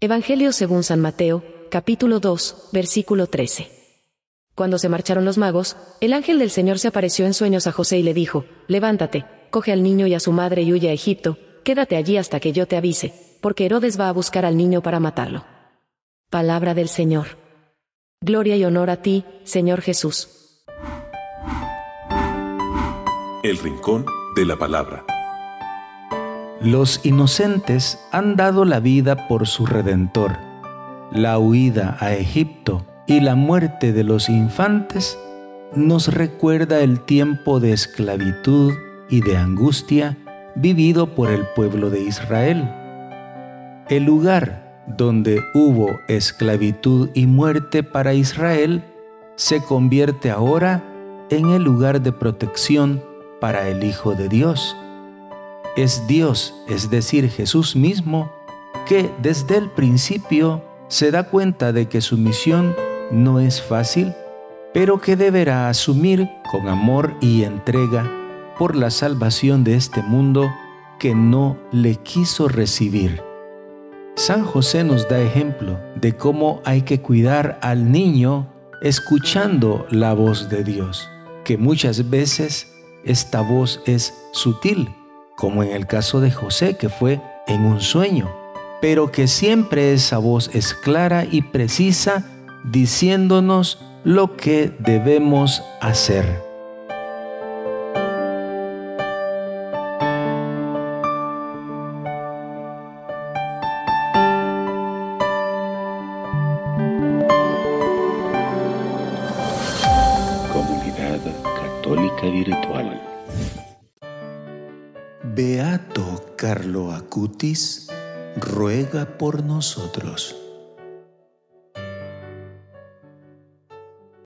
Evangelio según San Mateo, capítulo 2, versículo 13. Cuando se marcharon los magos, el ángel del Señor se apareció en sueños a José y le dijo, Levántate, coge al niño y a su madre y huye a Egipto, quédate allí hasta que yo te avise, porque Herodes va a buscar al niño para matarlo. Palabra del Señor. Gloria y honor a ti, Señor Jesús. El Rincón de la Palabra. Los inocentes han dado la vida por su Redentor. La huida a Egipto y la muerte de los infantes nos recuerda el tiempo de esclavitud y de angustia vivido por el pueblo de Israel. El lugar donde hubo esclavitud y muerte para Israel se convierte ahora en el lugar de protección para el Hijo de Dios. Es Dios, es decir, Jesús mismo, que desde el principio se da cuenta de que su misión no es fácil, pero que deberá asumir con amor y entrega por la salvación de este mundo que no le quiso recibir. San José nos da ejemplo de cómo hay que cuidar al niño escuchando la voz de Dios, que muchas veces esta voz es sutil, como en el caso de José que fue en un sueño, pero que siempre esa voz es clara y precisa diciéndonos lo que debemos hacer. Comunidad Católica Virtual. Beato Carlo Acutis ruega por nosotros.